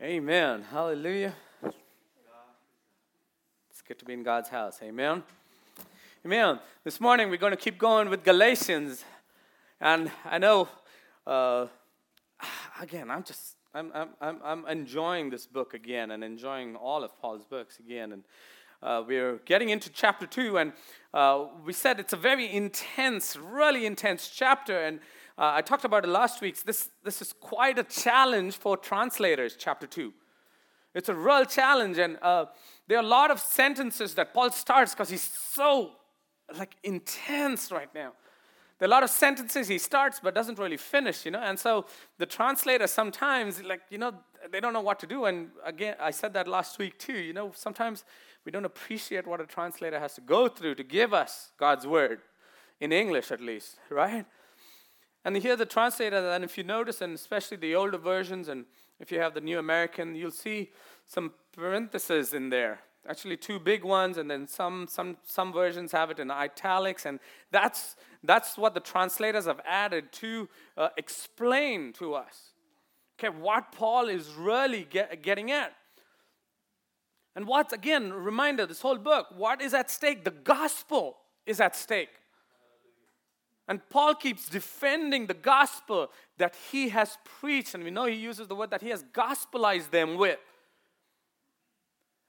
Amen. Hallelujah. It's good to be in God's house. Amen. Amen. This morning we're going to keep going with Galatians. And I know, uh, again, I'm just, I'm, I'm, I'm, enjoying this book again and enjoying all of Paul's books again. And uh, we're getting into chapter two, and uh, we said it's a very intense, really intense chapter. And uh, I talked about it last week. This, this is quite a challenge for translators, chapter 2. It's a real challenge, and uh, there are a lot of sentences that Paul starts because he's so like intense right now. There are a lot of sentences he starts but doesn't really finish, you know. And so the translator sometimes, like, you know, they don't know what to do. And again, I said that last week too. You know, sometimes we don't appreciate what a translator has to go through to give us God's word, in English at least, right? And here the translator, and if you notice, and especially the older versions, and if you have the New American, you'll see some parentheses in there. Actually, two big ones, and then some, some, some versions have it in italics, and that's, that's what the translators have added to uh, explain to us. Okay, what Paul is really get, getting at. And what's, again, reminder, this whole book, what is at stake? The gospel is at stake. And Paul keeps defending the gospel that he has preached. And we know he uses the word that he has gospelized them with.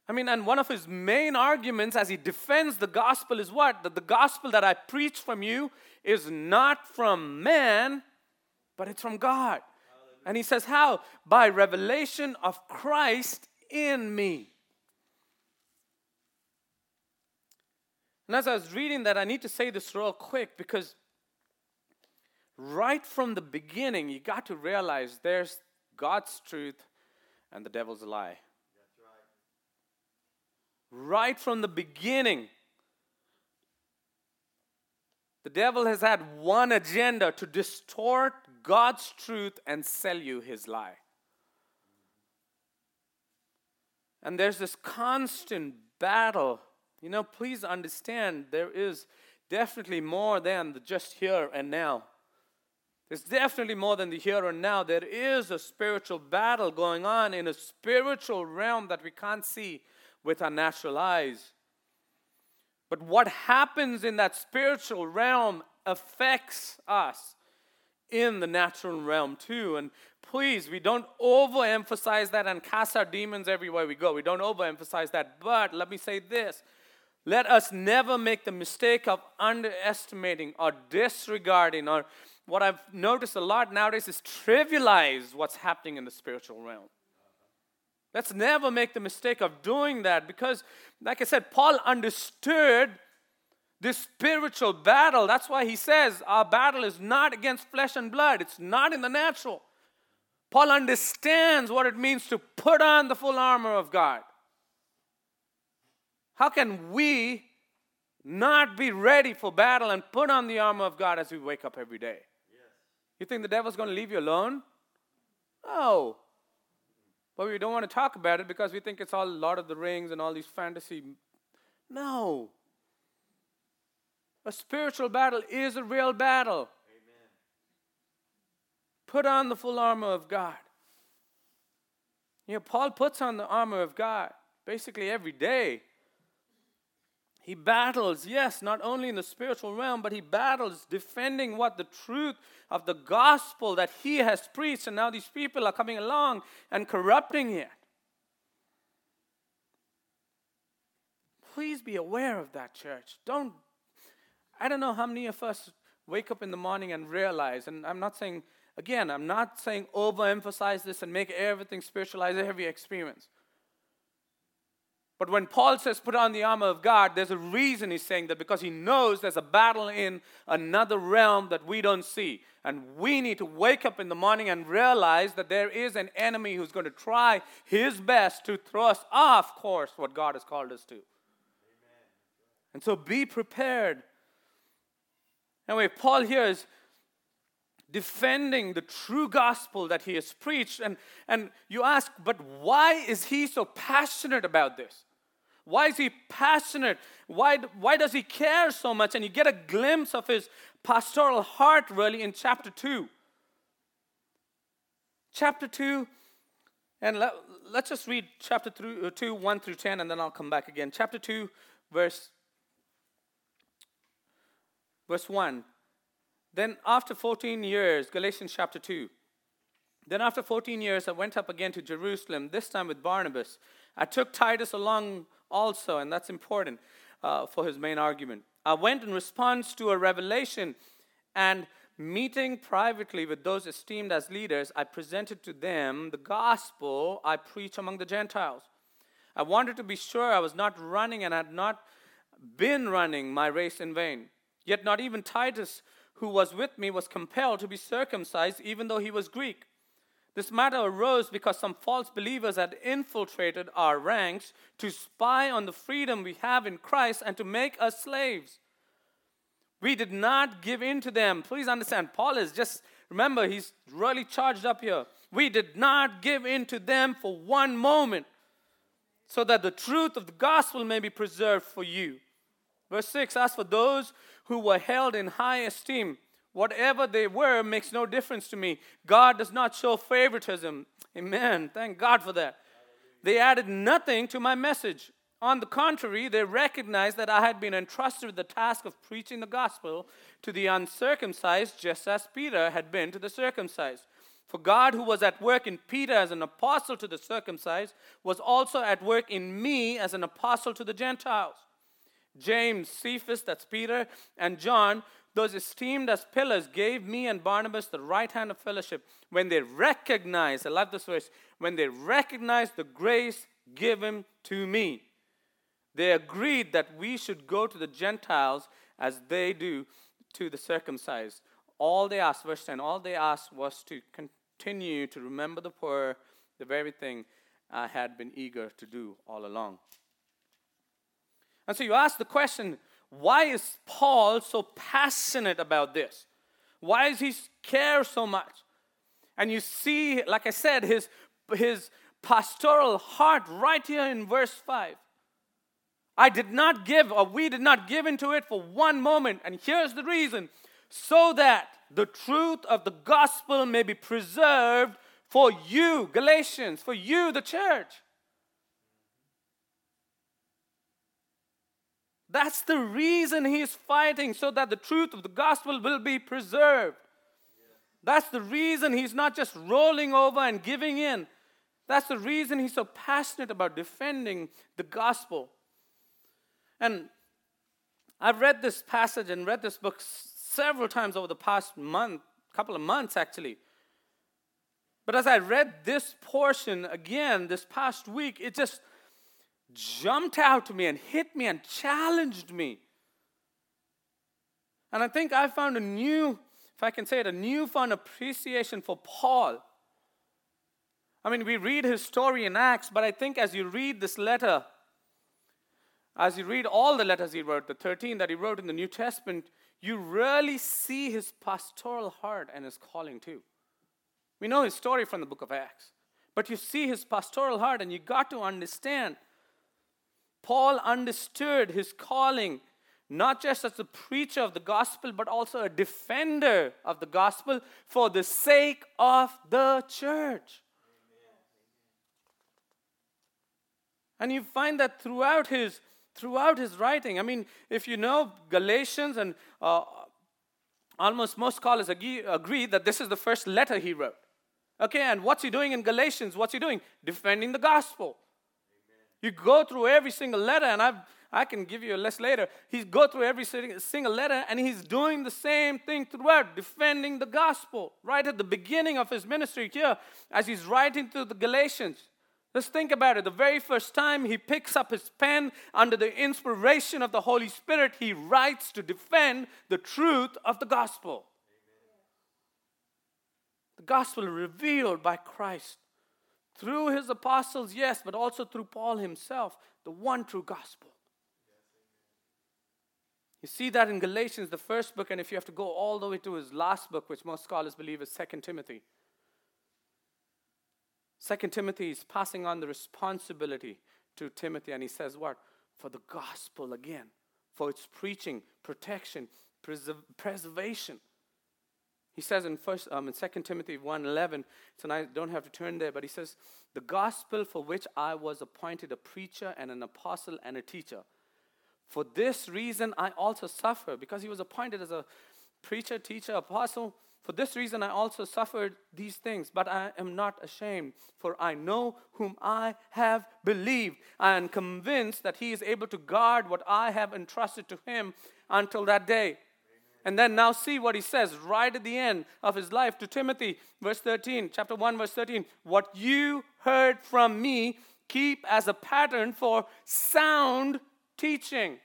I mean, and one of his main arguments as he defends the gospel is what? That the gospel that I preach from you is not from man, but it's from God. And he says, How? By revelation of Christ in me. And as I was reading that, I need to say this real quick because right from the beginning, you got to realize there's God's truth and the devil's lie. Right. right from the beginning, the devil has had one agenda to distort God's truth and sell you his lie. And there's this constant battle. You know, please understand there is definitely more than the just here and now. There's definitely more than the here and now. There is a spiritual battle going on in a spiritual realm that we can't see with our natural eyes. But what happens in that spiritual realm affects us in the natural realm too. And please, we don't overemphasize that and cast our demons everywhere we go. We don't overemphasize that. But let me say this let us never make the mistake of underestimating or disregarding or what I've noticed a lot nowadays is trivialize what's happening in the spiritual realm. Let's never make the mistake of doing that because, like I said, Paul understood this spiritual battle. That's why he says our battle is not against flesh and blood, it's not in the natural. Paul understands what it means to put on the full armor of God. How can we not be ready for battle and put on the armor of God as we wake up every day? You think the devil's going to leave you alone? No. But we don't want to talk about it because we think it's all Lord of the Rings and all these fantasy. No. A spiritual battle is a real battle. Amen. Put on the full armor of God. You know, Paul puts on the armor of God basically every day. He battles, yes, not only in the spiritual realm, but he battles defending what the truth of the gospel that he has preached, and now these people are coming along and corrupting it. Please be aware of that, church. Don't, I don't know how many of us wake up in the morning and realize, and I'm not saying, again, I'm not saying overemphasize this and make everything spiritualize every experience. But when Paul says put on the armor of God, there's a reason he's saying that because he knows there's a battle in another realm that we don't see. And we need to wake up in the morning and realize that there is an enemy who's going to try his best to throw us off course what God has called us to. Amen. And so be prepared. Anyway, Paul here is defending the true gospel that he has preached. And, and you ask, but why is he so passionate about this? Why is he passionate? Why, why does he care so much? And you get a glimpse of his pastoral heart really in chapter 2. Chapter 2, and let, let's just read chapter uh, 2, 1 through 10, and then I'll come back again. Chapter 2, verse, verse 1. Then after 14 years, Galatians chapter 2. Then after 14 years, I went up again to Jerusalem, this time with Barnabas. I took Titus along also, and that's important uh, for his main argument. I went in response to a revelation and meeting privately with those esteemed as leaders, I presented to them the gospel I preach among the Gentiles. I wanted to be sure I was not running and had not been running my race in vain. Yet not even Titus, who was with me, was compelled to be circumcised, even though he was Greek. This matter arose because some false believers had infiltrated our ranks to spy on the freedom we have in Christ and to make us slaves. We did not give in to them. Please understand, Paul is just, remember, he's really charged up here. We did not give in to them for one moment so that the truth of the gospel may be preserved for you. Verse 6 As for those who were held in high esteem, whatever they were makes no difference to me. God does not show favoritism. Amen. Thank God for that. They added nothing to my message. On the contrary, they recognized that I had been entrusted with the task of preaching the gospel to the uncircumcised, just as Peter had been to the circumcised. For God, who was at work in Peter as an apostle to the circumcised, was also at work in me as an apostle to the Gentiles. James, Cephas, that's Peter, and John, those esteemed as pillars, gave me and Barnabas the right hand of fellowship when they recognized, I love this verse, when they recognized the grace given to me. They agreed that we should go to the Gentiles as they do to the circumcised. All they asked, verse 10, all they asked was to continue to remember the poor, the very thing I had been eager to do all along. And so you ask the question why is Paul so passionate about this? Why does he care so much? And you see, like I said, his, his pastoral heart right here in verse 5. I did not give, or we did not give into it for one moment. And here's the reason so that the truth of the gospel may be preserved for you, Galatians, for you, the church. That's the reason he's fighting, so that the truth of the gospel will be preserved. That's the reason he's not just rolling over and giving in. That's the reason he's so passionate about defending the gospel. And I've read this passage and read this book several times over the past month, couple of months actually. But as I read this portion again this past week, it just jumped out to me and hit me and challenged me. And I think I found a new, if I can say it, a newfound appreciation for Paul. I mean, we read his story in Acts, but I think as you read this letter, as you read all the letters he wrote, the 13 that he wrote in the New Testament, you really see his pastoral heart and his calling too. We know his story from the book of Acts, but you see his pastoral heart, and you got to understand. Paul understood his calling not just as a preacher of the gospel, but also a defender of the gospel for the sake of the church. And you find that throughout his throughout his writing. I mean, if you know Galatians, and uh, almost most scholars agree, agree that this is the first letter he wrote. Okay, and what's he doing in Galatians? What's he doing? Defending the gospel. You go through every single letter, and I've, I can give you a list later. He's go through every single letter, and he's doing the same thing throughout, defending the gospel. Right at the beginning of his ministry here, as he's writing to the Galatians. Let's think about it. The very first time he picks up his pen under the inspiration of the Holy Spirit, he writes to defend the truth of the gospel. The gospel revealed by Christ through his apostles, yes, but also through Paul himself, the one true gospel. You see that in Galatians, the first book, and if you have to go all the way to his last book, which most scholars believe is Second Timothy. Second Timothy is passing on the responsibility to Timothy, and he says, What? For the gospel again, for its preaching, protection, preservation. He says in first um, in 2 Timothy 1:11, so I don't have to turn there, but he says, "The gospel for which I was appointed a preacher and an apostle and a teacher. For this reason I also suffer, because he was appointed as a preacher, teacher, apostle. For this reason I also suffered these things, but I am not ashamed, for I know whom I have believed. I am convinced that he is able to guard what I have entrusted to him until that day. And then now see what he says right at the end of his life to Timothy, verse 13, chapter 1, verse 13. What you heard from me, keep as a pattern for sound teaching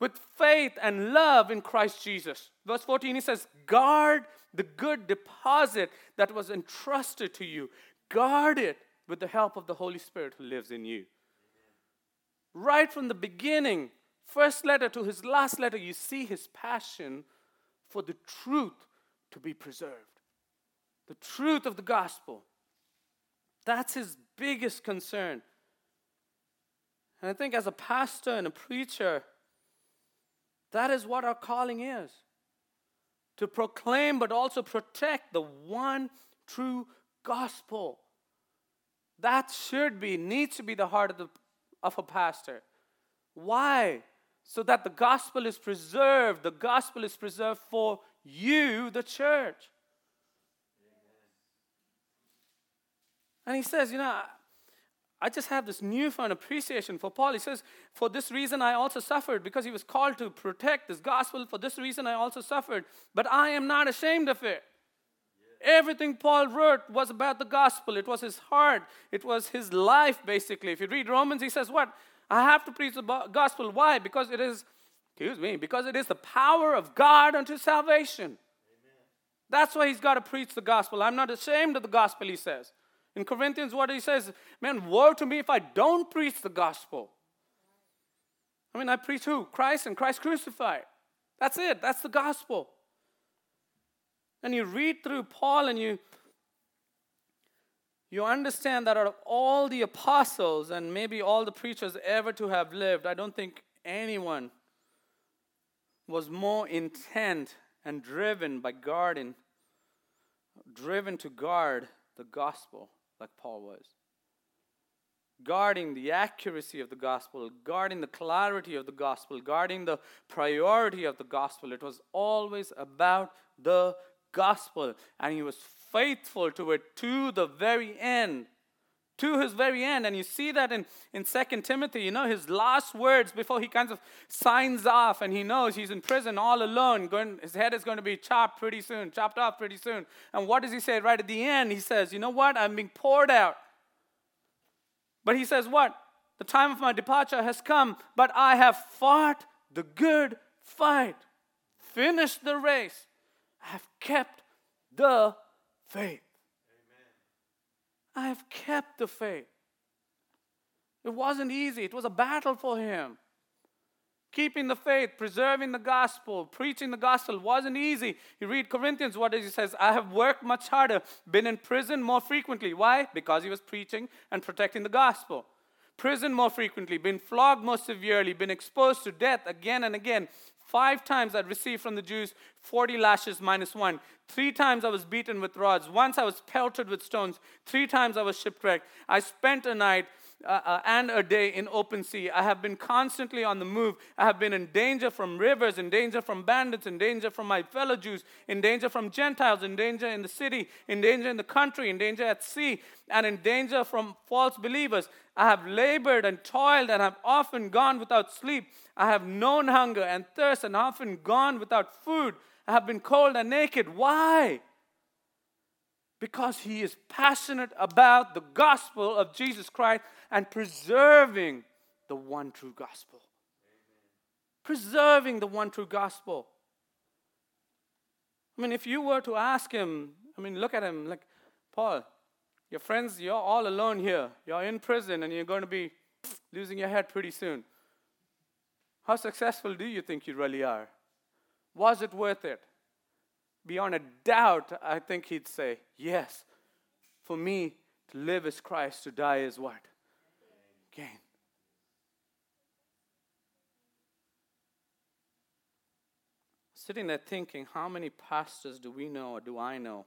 with faith and love in Christ Jesus. Verse 14, he says, Guard the good deposit that was entrusted to you. Guard it with the help of the Holy Spirit who lives in you. Right from the beginning, first letter to his last letter, you see his passion for the truth to be preserved. The truth of the gospel. That's his biggest concern. And I think as a pastor and a preacher, that is what our calling is to proclaim but also protect the one true gospel. That should be, needs to be the heart of, the, of a pastor. Why? So that the gospel is preserved. The gospel is preserved for you, the church. And he says, you know, I just have this newfound appreciation for Paul. He says, For this reason I also suffered, because he was called to protect this gospel. For this reason I also suffered, but I am not ashamed of it. Everything Paul wrote was about the gospel. It was his heart, it was his life, basically. If you read Romans, he says, What? I have to preach the gospel. Why? Because it is, excuse me, because it is the power of God unto salvation. Amen. That's why he's got to preach the gospel. I'm not ashamed of the gospel, he says. In Corinthians, what he says, man, woe to me if I don't preach the gospel. I mean, I preach who? Christ and Christ crucified. That's it. That's the gospel. And you read through Paul and you you understand that out of all the apostles and maybe all the preachers ever to have lived, I don't think anyone was more intent and driven by guarding, driven to guard the gospel like Paul was. Guarding the accuracy of the gospel, guarding the clarity of the gospel, guarding the priority of the gospel. It was always about the gospel, and he was faithful to it to the very end. To his very end. And you see that in, in 2 Timothy, you know, his last words before he kind of signs off and he knows he's in prison all alone. Going, his head is going to be chopped pretty soon, chopped off pretty soon. And what does he say right at the end? He says, You know what? I'm being poured out. But he says, What? The time of my departure has come, but I have fought the good fight, finished the race, I have kept the faith. Amen. I have kept the faith. It wasn't easy, it was a battle for him. Keeping the faith, preserving the gospel, preaching the gospel wasn't easy. You read Corinthians, what does he says? I have worked much harder, been in prison more frequently. Why? Because he was preaching and protecting the gospel. Prison more frequently, been flogged more severely, been exposed to death again and again. Five times I'd received from the Jews 40 lashes minus one. Three times I was beaten with rods. Once I was pelted with stones. Three times I was shipwrecked. I spent a night uh, uh, and a day in open sea. I have been constantly on the move. I have been in danger from rivers, in danger from bandits, in danger from my fellow Jews, in danger from Gentiles, in danger in the city, in danger in the country, in danger at sea, and in danger from false believers. I have labored and toiled and have often gone without sleep. I have known hunger and thirst and often gone without food. I have been cold and naked. Why? Because he is passionate about the gospel of Jesus Christ and preserving the one true gospel. Amen. Preserving the one true gospel. I mean, if you were to ask him, I mean, look at him like, Paul, your friends, you're all alone here. You're in prison and you're going to be losing your head pretty soon. How successful do you think you really are? Was it worth it? Beyond a doubt, I think he'd say, Yes. For me, to live is Christ, to die is what? Gain. sitting there thinking, how many pastors do we know or do I know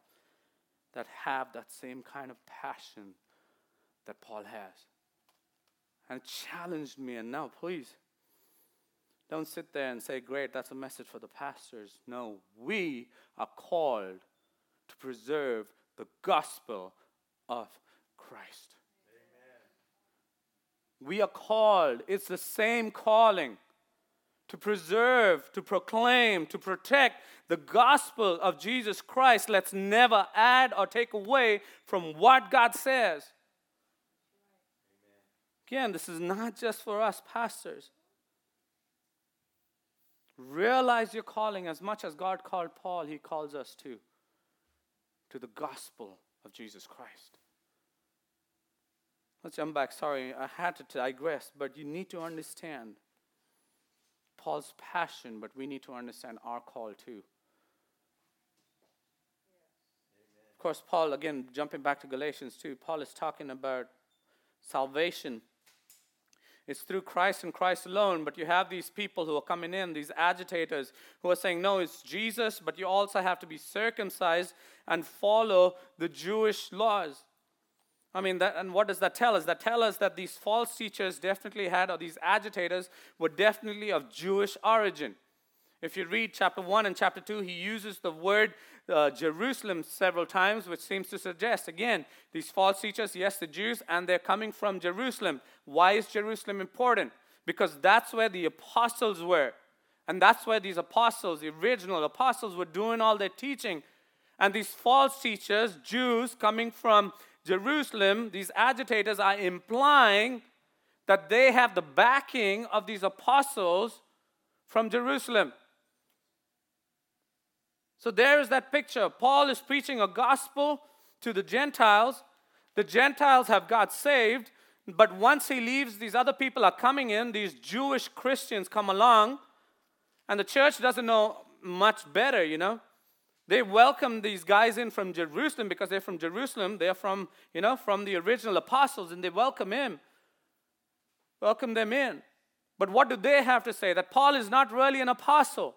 that have that same kind of passion that Paul has? And challenged me, and now please don't sit there and say, Great, that's a message for the pastors. No, we are called to preserve the gospel of Christ. Amen. We are called, it's the same calling to preserve, to proclaim, to protect the gospel of Jesus Christ. Let's never add or take away from what God says. Again, this is not just for us pastors. Realize your calling as much as God called Paul, he calls us to, to the gospel of Jesus Christ. Let's jump back. Sorry, I had to digress, but you need to understand Paul's passion, but we need to understand our call too. Of course, Paul, again, jumping back to Galatians 2, Paul is talking about salvation it's through Christ and Christ alone. But you have these people who are coming in, these agitators, who are saying, no, it's Jesus, but you also have to be circumcised and follow the Jewish laws. I mean, that, and what does that tell us? That tell us that these false teachers definitely had, or these agitators were definitely of Jewish origin. If you read chapter 1 and chapter 2, he uses the word uh, Jerusalem several times, which seems to suggest, again, these false teachers, yes, the Jews, and they're coming from Jerusalem. Why is Jerusalem important? Because that's where the apostles were. And that's where these apostles, the original apostles, were doing all their teaching. And these false teachers, Jews coming from Jerusalem, these agitators are implying that they have the backing of these apostles from Jerusalem. So there is that picture. Paul is preaching a gospel to the Gentiles. The Gentiles have got saved, but once he leaves, these other people are coming in. These Jewish Christians come along, and the church doesn't know much better, you know. They welcome these guys in from Jerusalem because they're from Jerusalem. They're from, you know, from the original apostles, and they welcome him. Welcome them in. But what do they have to say? That Paul is not really an apostle.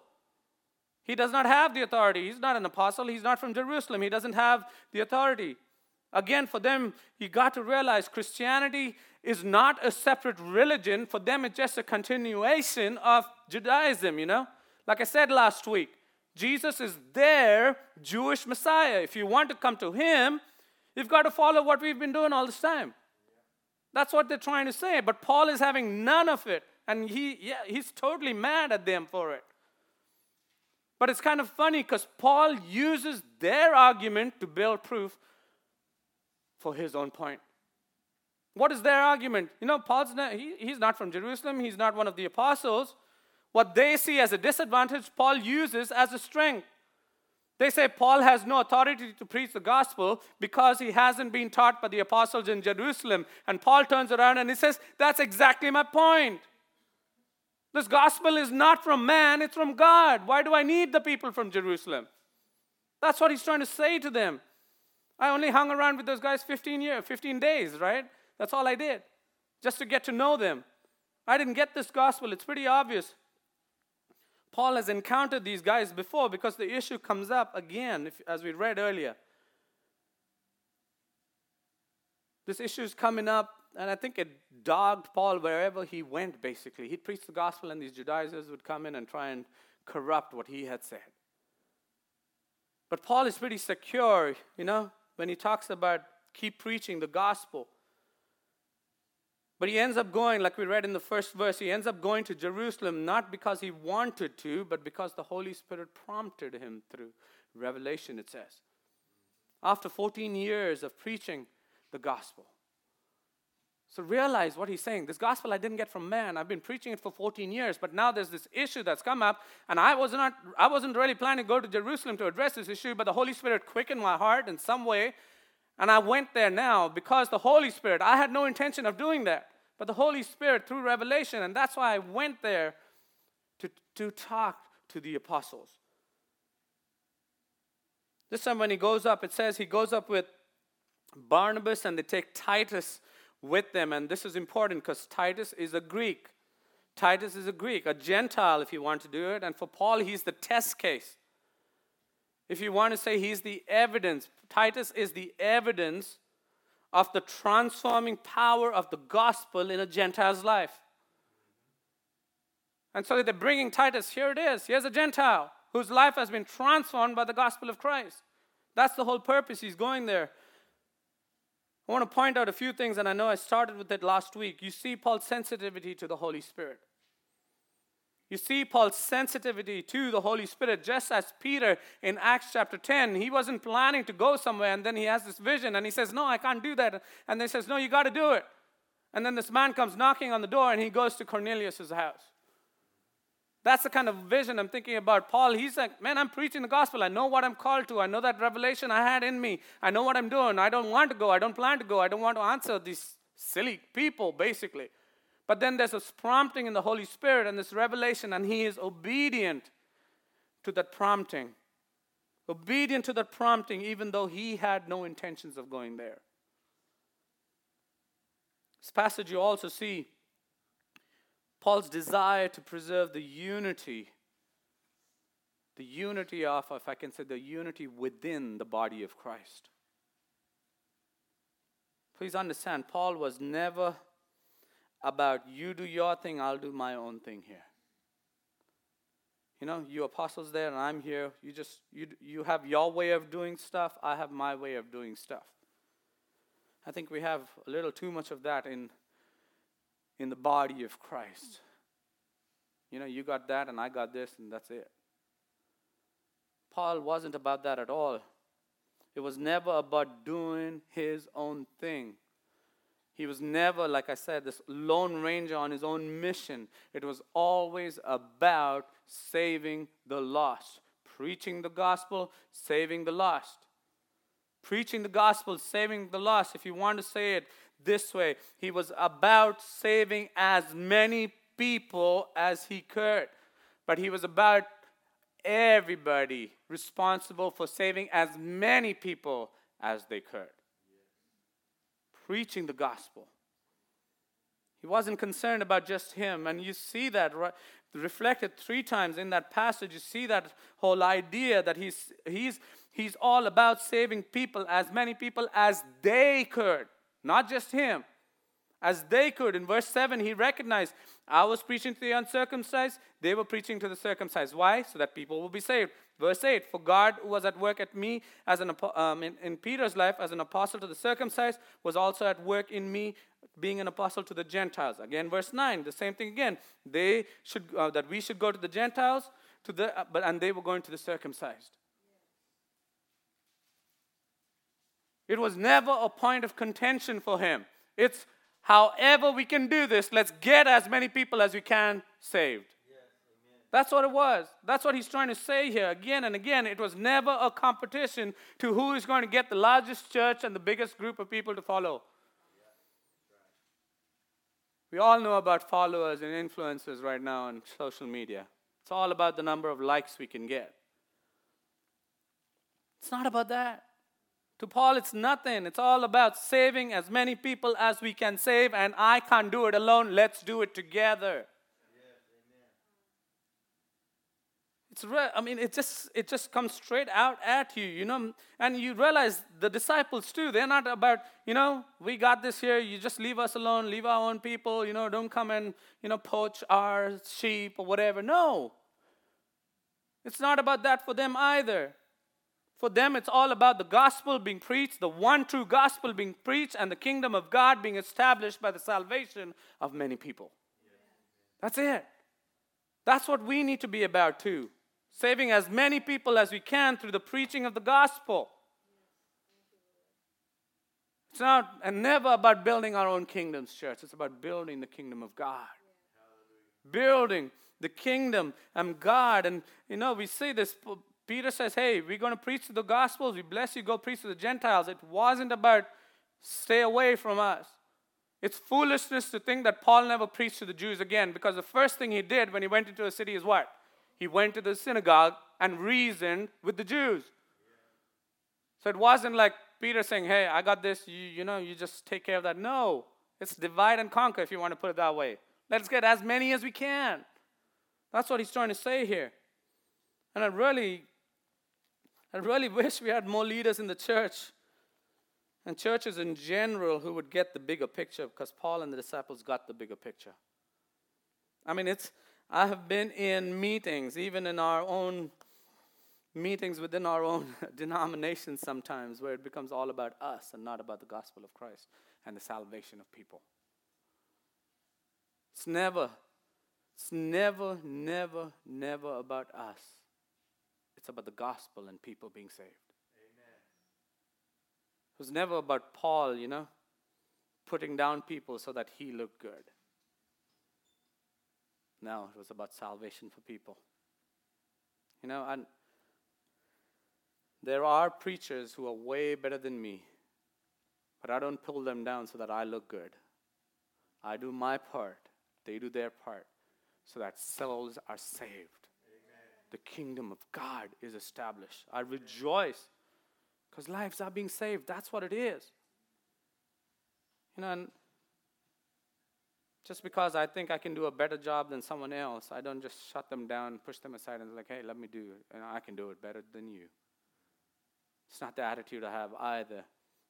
He does not have the authority. He's not an apostle. He's not from Jerusalem. He doesn't have the authority. Again, for them, you got to realize Christianity is not a separate religion. For them, it's just a continuation of Judaism, you know? Like I said last week, Jesus is their Jewish Messiah. If you want to come to Him, you've got to follow what we've been doing all this time. That's what they're trying to say. But Paul is having none of it. And he, yeah, he's totally mad at them for it. But it's kind of funny because Paul uses their argument to build proof for his own point. What is their argument? You know, Paul's not, he, he's not from Jerusalem, he's not one of the apostles. What they see as a disadvantage, Paul uses as a strength. They say Paul has no authority to preach the gospel because he hasn't been taught by the apostles in Jerusalem. And Paul turns around and he says, That's exactly my point. This gospel is not from man, it's from God. Why do I need the people from Jerusalem? That's what he's trying to say to them. I only hung around with those guys 15 years, 15 days, right? That's all I did. Just to get to know them. I didn't get this gospel. It's pretty obvious. Paul has encountered these guys before because the issue comes up again, if, as we read earlier. This issue is coming up and I think it dogged Paul wherever he went, basically. He'd preach the gospel, and these Judaizers would come in and try and corrupt what he had said. But Paul is pretty secure, you know, when he talks about keep preaching the gospel. But he ends up going, like we read in the first verse, he ends up going to Jerusalem not because he wanted to, but because the Holy Spirit prompted him through revelation, it says. After 14 years of preaching the gospel. So realize what he's saying. This gospel I didn't get from man. I've been preaching it for 14 years, but now there's this issue that's come up, and I was not I wasn't really planning to go to Jerusalem to address this issue, but the Holy Spirit quickened my heart in some way, and I went there now because the Holy Spirit, I had no intention of doing that. But the Holy Spirit through revelation, and that's why I went there to, to talk to the apostles. This time when he goes up, it says he goes up with Barnabas and they take Titus with them. And this is important because Titus is a Greek. Titus is a Greek, a Gentile if you want to do it. And for Paul, he's the test case. If you want to say he's the evidence, Titus is the evidence of the transforming power of the gospel in a Gentile's life. And so they're bringing Titus, here it is. Here's a Gentile whose life has been transformed by the gospel of Christ. That's the whole purpose. He's going there. I want to point out a few things, and I know I started with it last week. You see Paul's sensitivity to the Holy Spirit. You see Paul's sensitivity to the Holy Spirit, just as Peter in Acts chapter 10, he wasn't planning to go somewhere, and then he has this vision, and he says, No, I can't do that. And they says, No, you got to do it. And then this man comes knocking on the door, and he goes to Cornelius' house. That's the kind of vision I'm thinking about. Paul, he's like, man, I'm preaching the gospel. I know what I'm called to. I know that revelation I had in me. I know what I'm doing. I don't want to go. I don't plan to go. I don't want to answer these silly people, basically. But then there's this prompting in the Holy Spirit and this revelation, and he is obedient to that prompting. Obedient to that prompting, even though he had no intentions of going there. This passage you also see Paul's desire to preserve the unity, the unity of, if I can say, the unity within the body of Christ. Please understand, Paul was never about you do your thing, I'll do my own thing here. You know, you apostles there and I'm here. You just you you have your way of doing stuff, I have my way of doing stuff. I think we have a little too much of that in in the body of Christ. You know, you got that and I got this, and that's it. Paul wasn't about that at all. It was never about doing his own thing. He was never, like I said, this lone ranger on his own mission. It was always about saving the lost, preaching the gospel, saving the lost. Preaching the gospel, saving the lost. If you want to say it this way. He was about saving as many people as he could, but he was about everybody responsible for saving as many people as they could. Preaching the gospel. He wasn't concerned about just him, and you see that right, reflected three times in that passage. You see that whole idea that he's, he's, he's all about saving people, as many people as they could not just him, as they could. In verse 7, he recognized, I was preaching to the uncircumcised, they were preaching to the circumcised. Why? So that people will be saved. Verse 8, for God who was at work at me as an um, in, in Peter's life as an apostle to the circumcised, was also at work in me being an apostle to the Gentiles. Again, verse 9, the same thing again. They should uh, that we should go to the Gentiles, to the uh, but and they were going to the circumcised. It was never a point of contention for him. It's however we can do this, let's get as many people as we can saved. That's what it was. That's what he's trying to say here again and again. It was never a competition to who is going to get the largest church and the biggest group of people to follow. We all know about followers and influencers right now on social media. It's all about the number of likes we can get. It's not about that. To Paul, it's nothing. It's all about saving as many people as we can save, and I can't do it alone. Let's do it together. It's re- I mean, it just it just comes straight out at you, you know. And you realize the disciples too. They're not about, you know, we got this here. You just leave us alone. Leave our own people. You know, don't come and you know poach our sheep or whatever. No. It's not about that for them either. For them, it's all about the gospel being preached, the one true gospel being preached, and the kingdom of God being established by the salvation of many people. That's it. That's what we need to be about too. Saving as many people as we can through the preaching of the gospel. It's not and never about building our own kingdoms, church. It's about building the kingdom of God. Building the kingdom of God. And you know, we see this Peter says, Hey, we're going to preach the gospels. We bless you. Go preach to the Gentiles. It wasn't about stay away from us. It's foolishness to think that Paul never preached to the Jews again because the first thing he did when he went into a city is what? He went to the synagogue and reasoned with the Jews. So it wasn't like Peter saying, Hey, I got this. You, you know, you just take care of that. No, it's divide and conquer if you want to put it that way. Let's get as many as we can. That's what he's trying to say here. And I really, I really wish we had more leaders in the church and churches in general who would get the bigger picture because Paul and the disciples got the bigger picture. I mean, it's, I have been in meetings, even in our own meetings within our own denomination sometimes, where it becomes all about us and not about the gospel of Christ and the salvation of people. It's never, it's never, never, never about us. It's about the gospel and people being saved. Amen. It was never about Paul, you know, putting down people so that he looked good. No, it was about salvation for people. You know, and there are preachers who are way better than me, but I don't pull them down so that I look good. I do my part, they do their part, so that souls are saved. The kingdom of God is established. I rejoice because lives are being saved. That's what it is. You know, and just because I think I can do a better job than someone else, I don't just shut them down, push them aside, and like, hey, let me do it. And I can do it better than you. It's not the attitude I have either.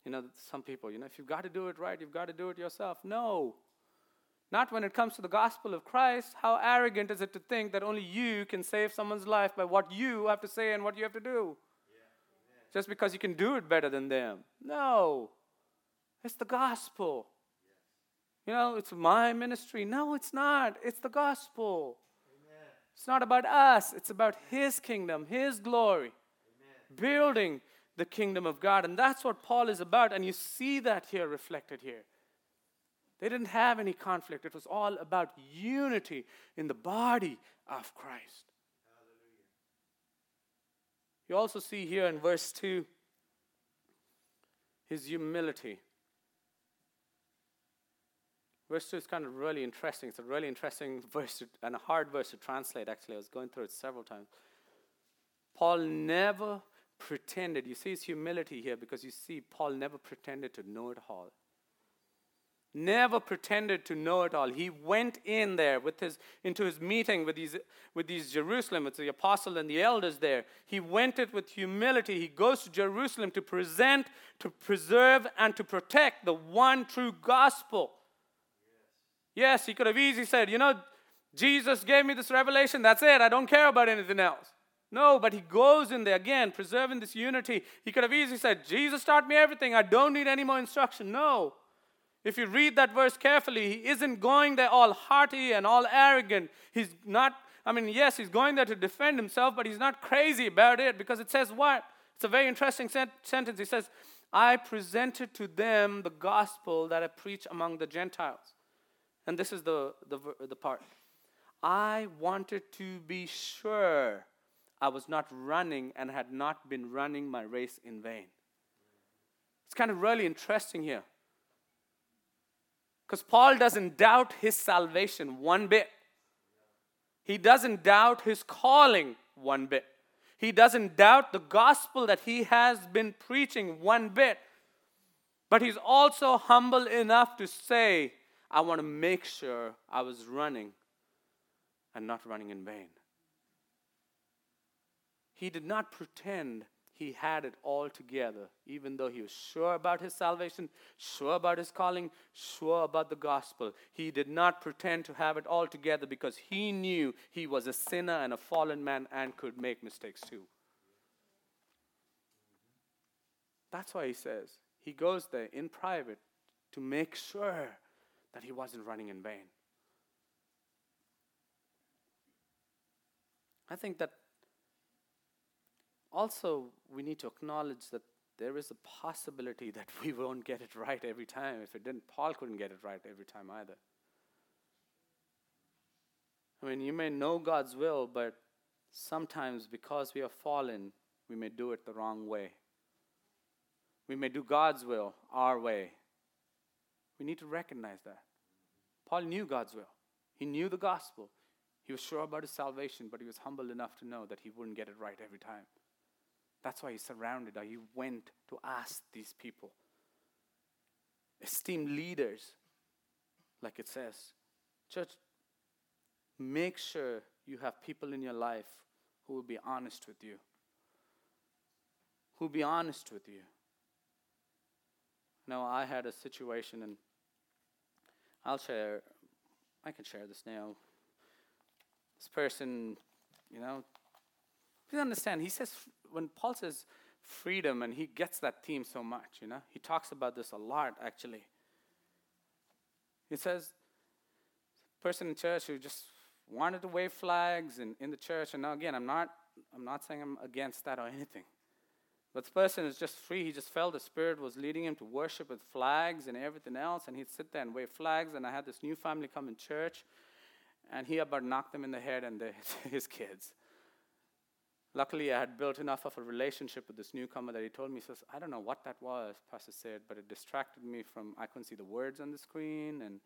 You know, some people, you know, if you've got to do it right, you've got to do it yourself. No. Not when it comes to the gospel of Christ. How arrogant is it to think that only you can save someone's life by what you have to say and what you have to do? Just because you can do it better than them. No. It's the gospel. You know, it's my ministry. No, it's not. It's the gospel. Amen. It's not about us, it's about His kingdom, His glory. Amen. Building the kingdom of God. And that's what Paul is about. And you see that here reflected here. They didn't have any conflict, it was all about unity in the body of Christ. Hallelujah. You also see here in verse 2 his humility. Verse 2 is kind of really interesting. It's a really interesting verse to, and a hard verse to translate, actually. I was going through it several times. Paul never pretended. You see his humility here because you see Paul never pretended to know it all. Never pretended to know it all. He went in there with his into his meeting with these with these Jerusalem, with the apostle and the elders there. He went it with humility. He goes to Jerusalem to present, to preserve, and to protect the one true gospel. Yes, he could have easily said, you know, Jesus gave me this revelation. That's it. I don't care about anything else. No, but he goes in there again, preserving this unity. He could have easily said, Jesus taught me everything. I don't need any more instruction. No. If you read that verse carefully, he isn't going there all hearty and all arrogant. He's not, I mean, yes, he's going there to defend himself, but he's not crazy about it because it says what? It's a very interesting sent- sentence. He says, I presented to them the gospel that I preach among the Gentiles. And this is the, the, the part. I wanted to be sure I was not running and had not been running my race in vain. It's kind of really interesting here. Because Paul doesn't doubt his salvation one bit. He doesn't doubt his calling one bit. He doesn't doubt the gospel that he has been preaching one bit. But he's also humble enough to say, I want to make sure I was running and not running in vain. He did not pretend he had it all together, even though he was sure about his salvation, sure about his calling, sure about the gospel. He did not pretend to have it all together because he knew he was a sinner and a fallen man and could make mistakes too. That's why he says he goes there in private to make sure that he wasn't running in vain. I think that also we need to acknowledge that there is a possibility that we won't get it right every time. If it didn't, Paul couldn't get it right every time either. I mean, you may know God's will, but sometimes because we are fallen, we may do it the wrong way. We may do God's will our way. We need to recognize that. Paul knew God's will, he knew the gospel. He was sure about his salvation, but he was humble enough to know that he wouldn't get it right every time. That's why he surrounded. He went to ask these people, esteemed leaders, like it says. Church, make sure you have people in your life who will be honest with you. Who will be honest with you. Now, I had a situation, and I'll share, I can share this now. This person, you know, please understand, he says, when Paul says freedom, and he gets that theme so much, you know, he talks about this a lot, actually. He says, person in church who just wanted to wave flags in, in the church, and now again, I'm not, I'm not saying I'm against that or anything. But this person is just free. He just felt the Spirit was leading him to worship with flags and everything else. And he'd sit there and wave flags. And I had this new family come in church. And he about knocked them in the head and the, his kids. Luckily, I had built enough of a relationship with this newcomer that he told me, he says, I don't know what that was, Pastor said, but it distracted me from, I couldn't see the words on the screen. And,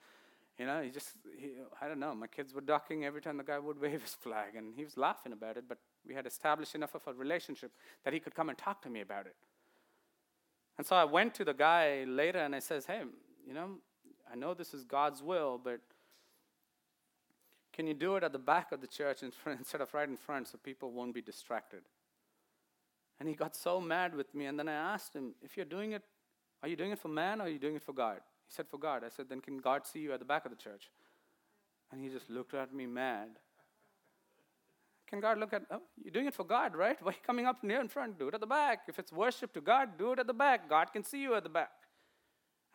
you know, he just, he, I don't know, my kids were ducking every time the guy would wave his flag. And he was laughing about it, but we had established enough of a relationship that he could come and talk to me about it. And so I went to the guy later and I says, hey, you know, I know this is God's will, but can you do it at the back of the church instead of right in front so people won't be distracted? And he got so mad with me. And then I asked him, if you're doing it, are you doing it for man or are you doing it for God? He said, for God. I said, then can God see you at the back of the church? And he just looked at me mad. Can God look at, oh, you're doing it for God, right? Why are you coming up near in front? Do it at the back. If it's worship to God, do it at the back. God can see you at the back.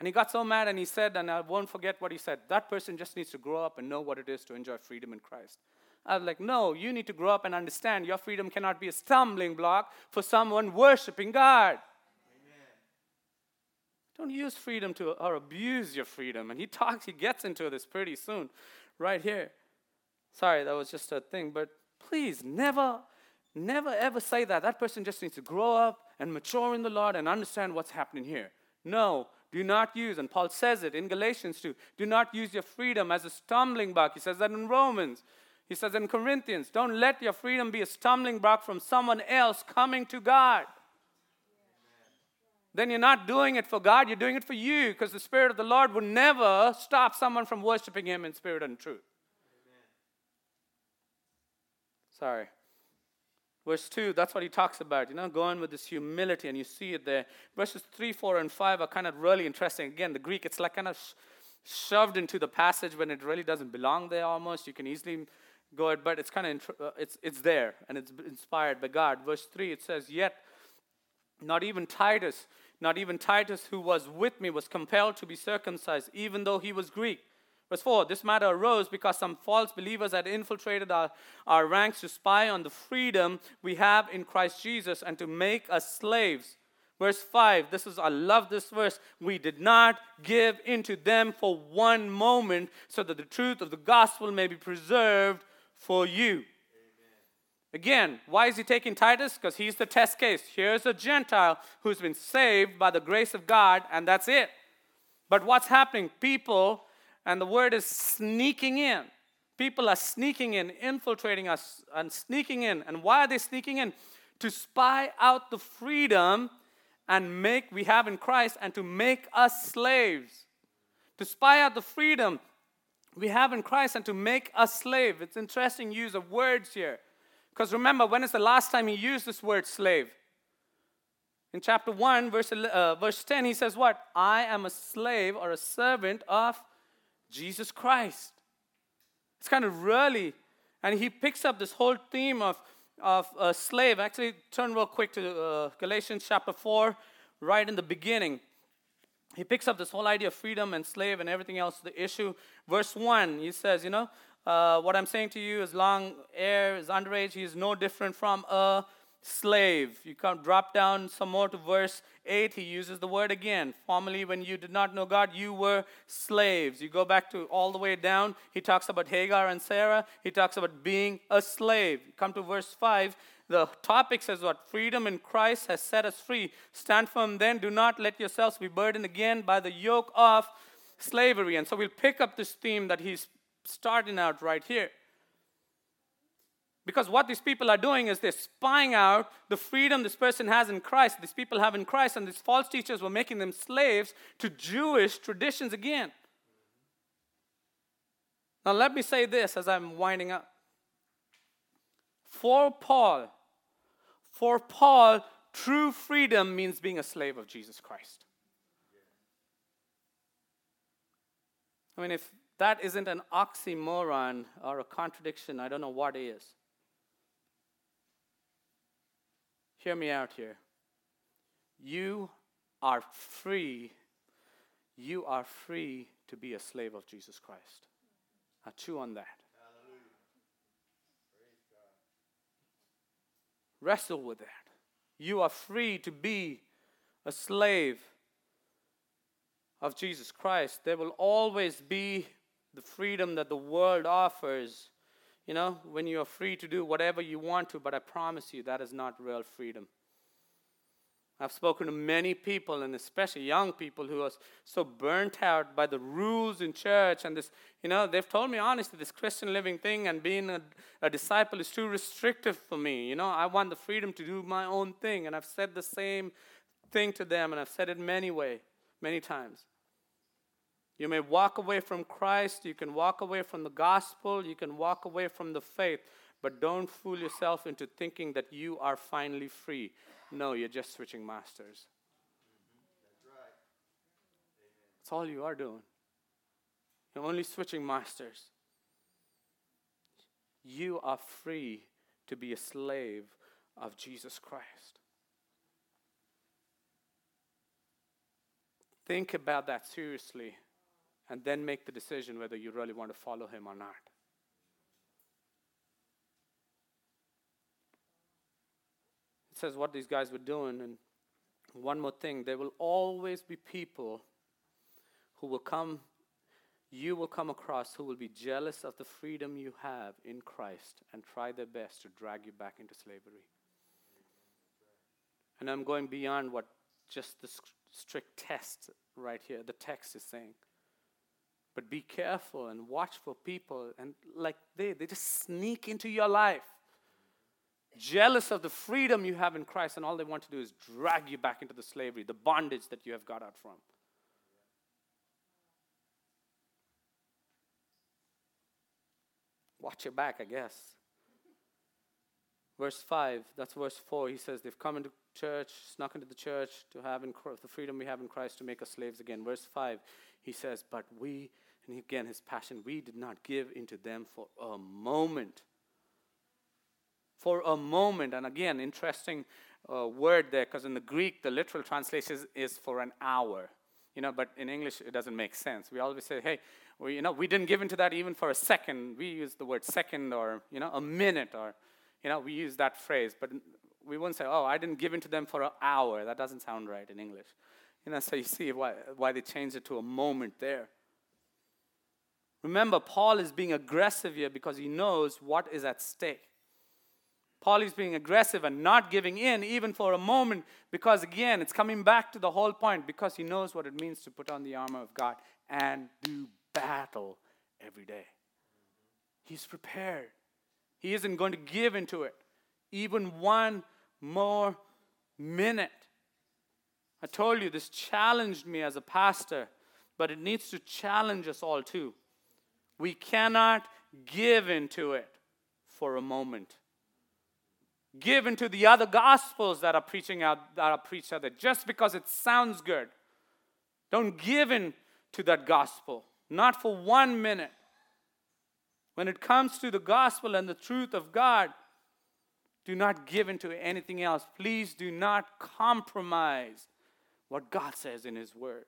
And he got so mad and he said, and I won't forget what he said that person just needs to grow up and know what it is to enjoy freedom in Christ. I was like, no, you need to grow up and understand your freedom cannot be a stumbling block for someone worshiping God. Amen. Don't use freedom to or abuse your freedom. And he talks, he gets into this pretty soon, right here. Sorry, that was just a thing, but Please never, never ever say that. That person just needs to grow up and mature in the Lord and understand what's happening here. No, do not use, and Paul says it in Galatians too, do not use your freedom as a stumbling block. He says that in Romans. He says in Corinthians, don't let your freedom be a stumbling block from someone else coming to God. Then you're not doing it for God, you're doing it for you because the Spirit of the Lord will never stop someone from worshiping Him in spirit and truth. Sorry. Verse 2, that's what he talks about, you know, going with this humility, and you see it there. Verses 3, 4, and 5 are kind of really interesting. Again, the Greek, it's like kind of shoved into the passage when it really doesn't belong there almost. You can easily go it, but it's kind of, uh, it's, it's there, and it's inspired by God. Verse 3, it says, Yet not even Titus, not even Titus who was with me was compelled to be circumcised, even though he was Greek. Verse 4 This matter arose because some false believers had infiltrated our, our ranks to spy on the freedom we have in Christ Jesus and to make us slaves. Verse 5, this is, I love this verse. We did not give into them for one moment so that the truth of the gospel may be preserved for you. Again, why is he taking Titus? Because he's the test case. Here's a Gentile who's been saved by the grace of God, and that's it. But what's happening? People and the word is sneaking in. People are sneaking in, infiltrating us, and sneaking in. And why are they sneaking in? To spy out the freedom and make we have in Christ and to make us slaves. To spy out the freedom we have in Christ and to make us slave. It's interesting use of words here. Because remember, when is the last time he used this word slave? In chapter 1, verse, uh, verse 10, he says, What? I am a slave or a servant of Jesus Christ. It's kind of really, and he picks up this whole theme of, of a slave. Actually, turn real quick to uh, Galatians chapter 4, right in the beginning. He picks up this whole idea of freedom and slave and everything else, the issue. Verse 1, he says, You know, uh, what I'm saying to you is long heir is underage, he is no different from a slave. You can drop down some more to verse 8. He uses the word again. Formerly, when you did not know God, you were slaves. You go back to all the way down. He talks about Hagar and Sarah. He talks about being a slave. Come to verse 5. The topic says what? Freedom in Christ has set us free. Stand firm then. Do not let yourselves be burdened again by the yoke of slavery. And so we'll pick up this theme that he's starting out right here. Because what these people are doing is they're spying out the freedom this person has in Christ, these people have in Christ, and these false teachers were making them slaves to Jewish traditions again. Now, let me say this as I'm winding up. For Paul, for Paul, true freedom means being a slave of Jesus Christ. I mean, if that isn't an oxymoron or a contradiction, I don't know what is. Hear me out here. You are free. You are free to be a slave of Jesus Christ. Now, chew on that. Wrestle with that. You are free to be a slave of Jesus Christ. There will always be the freedom that the world offers. You know, when you are free to do whatever you want to, but I promise you that is not real freedom. I've spoken to many people, and especially young people, who are so burnt out by the rules in church. And this, you know, they've told me honestly, this Christian living thing and being a, a disciple is too restrictive for me. You know, I want the freedom to do my own thing. And I've said the same thing to them, and I've said it many way, many times. You may walk away from Christ, you can walk away from the gospel, you can walk away from the faith, but don't fool yourself into thinking that you are finally free. No, you're just switching masters. That's right. That's all you are doing. You're only switching masters. You are free to be a slave of Jesus Christ. Think about that seriously and then make the decision whether you really want to follow him or not. It says what these guys were doing. And one more thing there will always be people who will come, you will come across who will be jealous of the freedom you have in Christ and try their best to drag you back into slavery. And I'm going beyond what just the strict test right here, the text is saying. But be careful and watch for people, and like they, they just sneak into your life jealous of the freedom you have in Christ, and all they want to do is drag you back into the slavery, the bondage that you have got out from. Watch your back, I guess. Verse 5, that's verse 4. He says, They've come into church, snuck into the church to have in, the freedom we have in Christ to make us slaves again. Verse 5, he says, But we, and again his passion, we did not give into them for a moment for a moment. And again, interesting uh, word there because in the Greek, the literal translation is, is, for an hour. You know, but in English, it doesn't make sense. We always say, hey, we, you know, we didn't give into that even for a second. We use the word second or, you know, a minute or, you know, we use that phrase. But we wouldn't say, oh, I didn't give into them for an hour. That doesn't sound right in English. You know, so you see why, why they changed it to a moment there. Remember, Paul is being aggressive here because he knows what is at stake. Paul is being aggressive and not giving in even for a moment because, again, it's coming back to the whole point because he knows what it means to put on the armor of God and do battle every day. He's prepared. He isn't going to give into it even one more minute. I told you this challenged me as a pastor, but it needs to challenge us all too. We cannot give into it for a moment give into the other gospels that are preaching out that are preached out there just because it sounds good. Don't give in to that gospel, not for one minute. When it comes to the gospel and the truth of God, do not give into anything else. Please do not compromise what God says in His Word.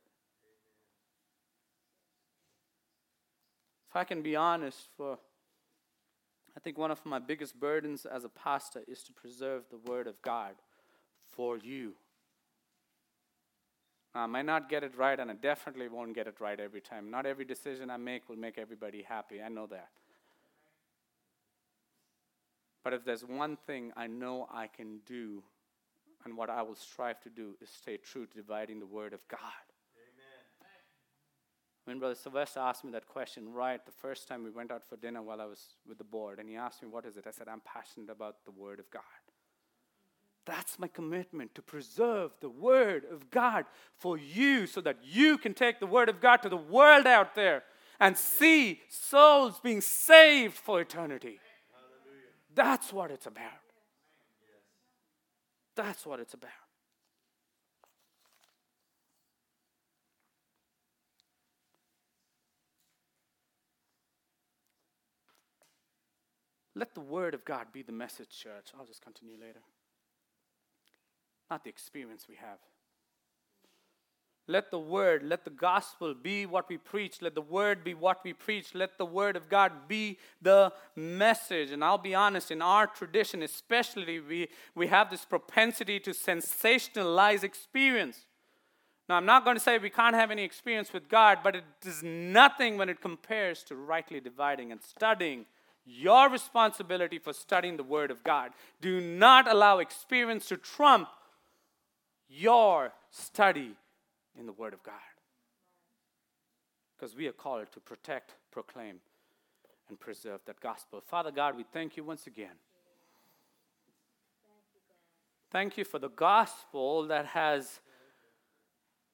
If I can be honest for I think one of my biggest burdens as a pastor is to preserve the Word of God for you. I might not get it right, and I definitely won't get it right every time. Not every decision I make will make everybody happy. I know that. But if there's one thing I know I can do, and what I will strive to do, is stay true to dividing the Word of God. When Brother Sylvester asked me that question right the first time we went out for dinner while I was with the board, and he asked me, What is it? I said, I'm passionate about the Word of God. That's my commitment to preserve the Word of God for you so that you can take the Word of God to the world out there and see souls being saved for eternity. That's what it's about. That's what it's about. Let the Word of God be the message, church. I'll just continue later. Not the experience we have. Let the word, let the gospel be what we preach. Let the word be what we preach. Let the word of God be the message. And I'll be honest, in our tradition, especially, we, we have this propensity to sensationalize experience. Now, I'm not going to say we can't have any experience with God, but it is nothing when it compares to rightly dividing and studying your responsibility for studying the Word of God. Do not allow experience to trump your study in the Word of God. Because we are called to protect, proclaim, and preserve that gospel. Father God, we thank you once again. Thank you for the gospel that has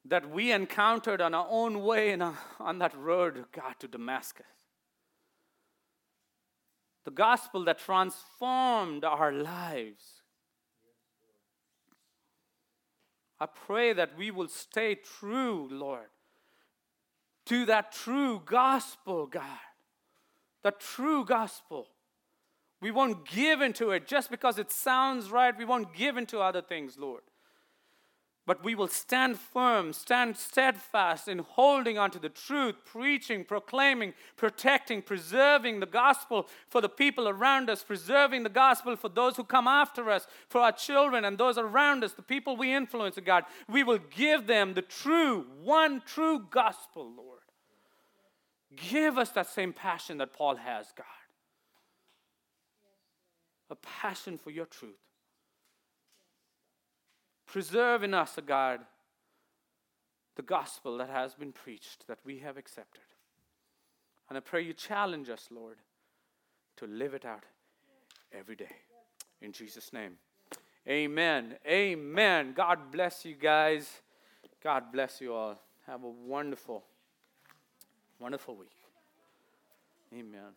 that we encountered on our own way a, on that road, God, to Damascus. The gospel that transformed our lives. I pray that we will stay true, Lord, to that true gospel, God. The true gospel. We won't give into it just because it sounds right. We won't give into other things, Lord but we will stand firm, stand steadfast in holding on to the truth, preaching, proclaiming, protecting, preserving the gospel for the people around us, preserving the gospel for those who come after us, for our children and those around us, the people we influence, oh God. We will give them the true, one true gospel, Lord. Give us that same passion that Paul has, God. A passion for your truth. Preserve in us, O God, the gospel that has been preached, that we have accepted. And I pray you challenge us, Lord, to live it out every day. In Jesus' name. Amen. Amen. God bless you guys. God bless you all. Have a wonderful, wonderful week. Amen.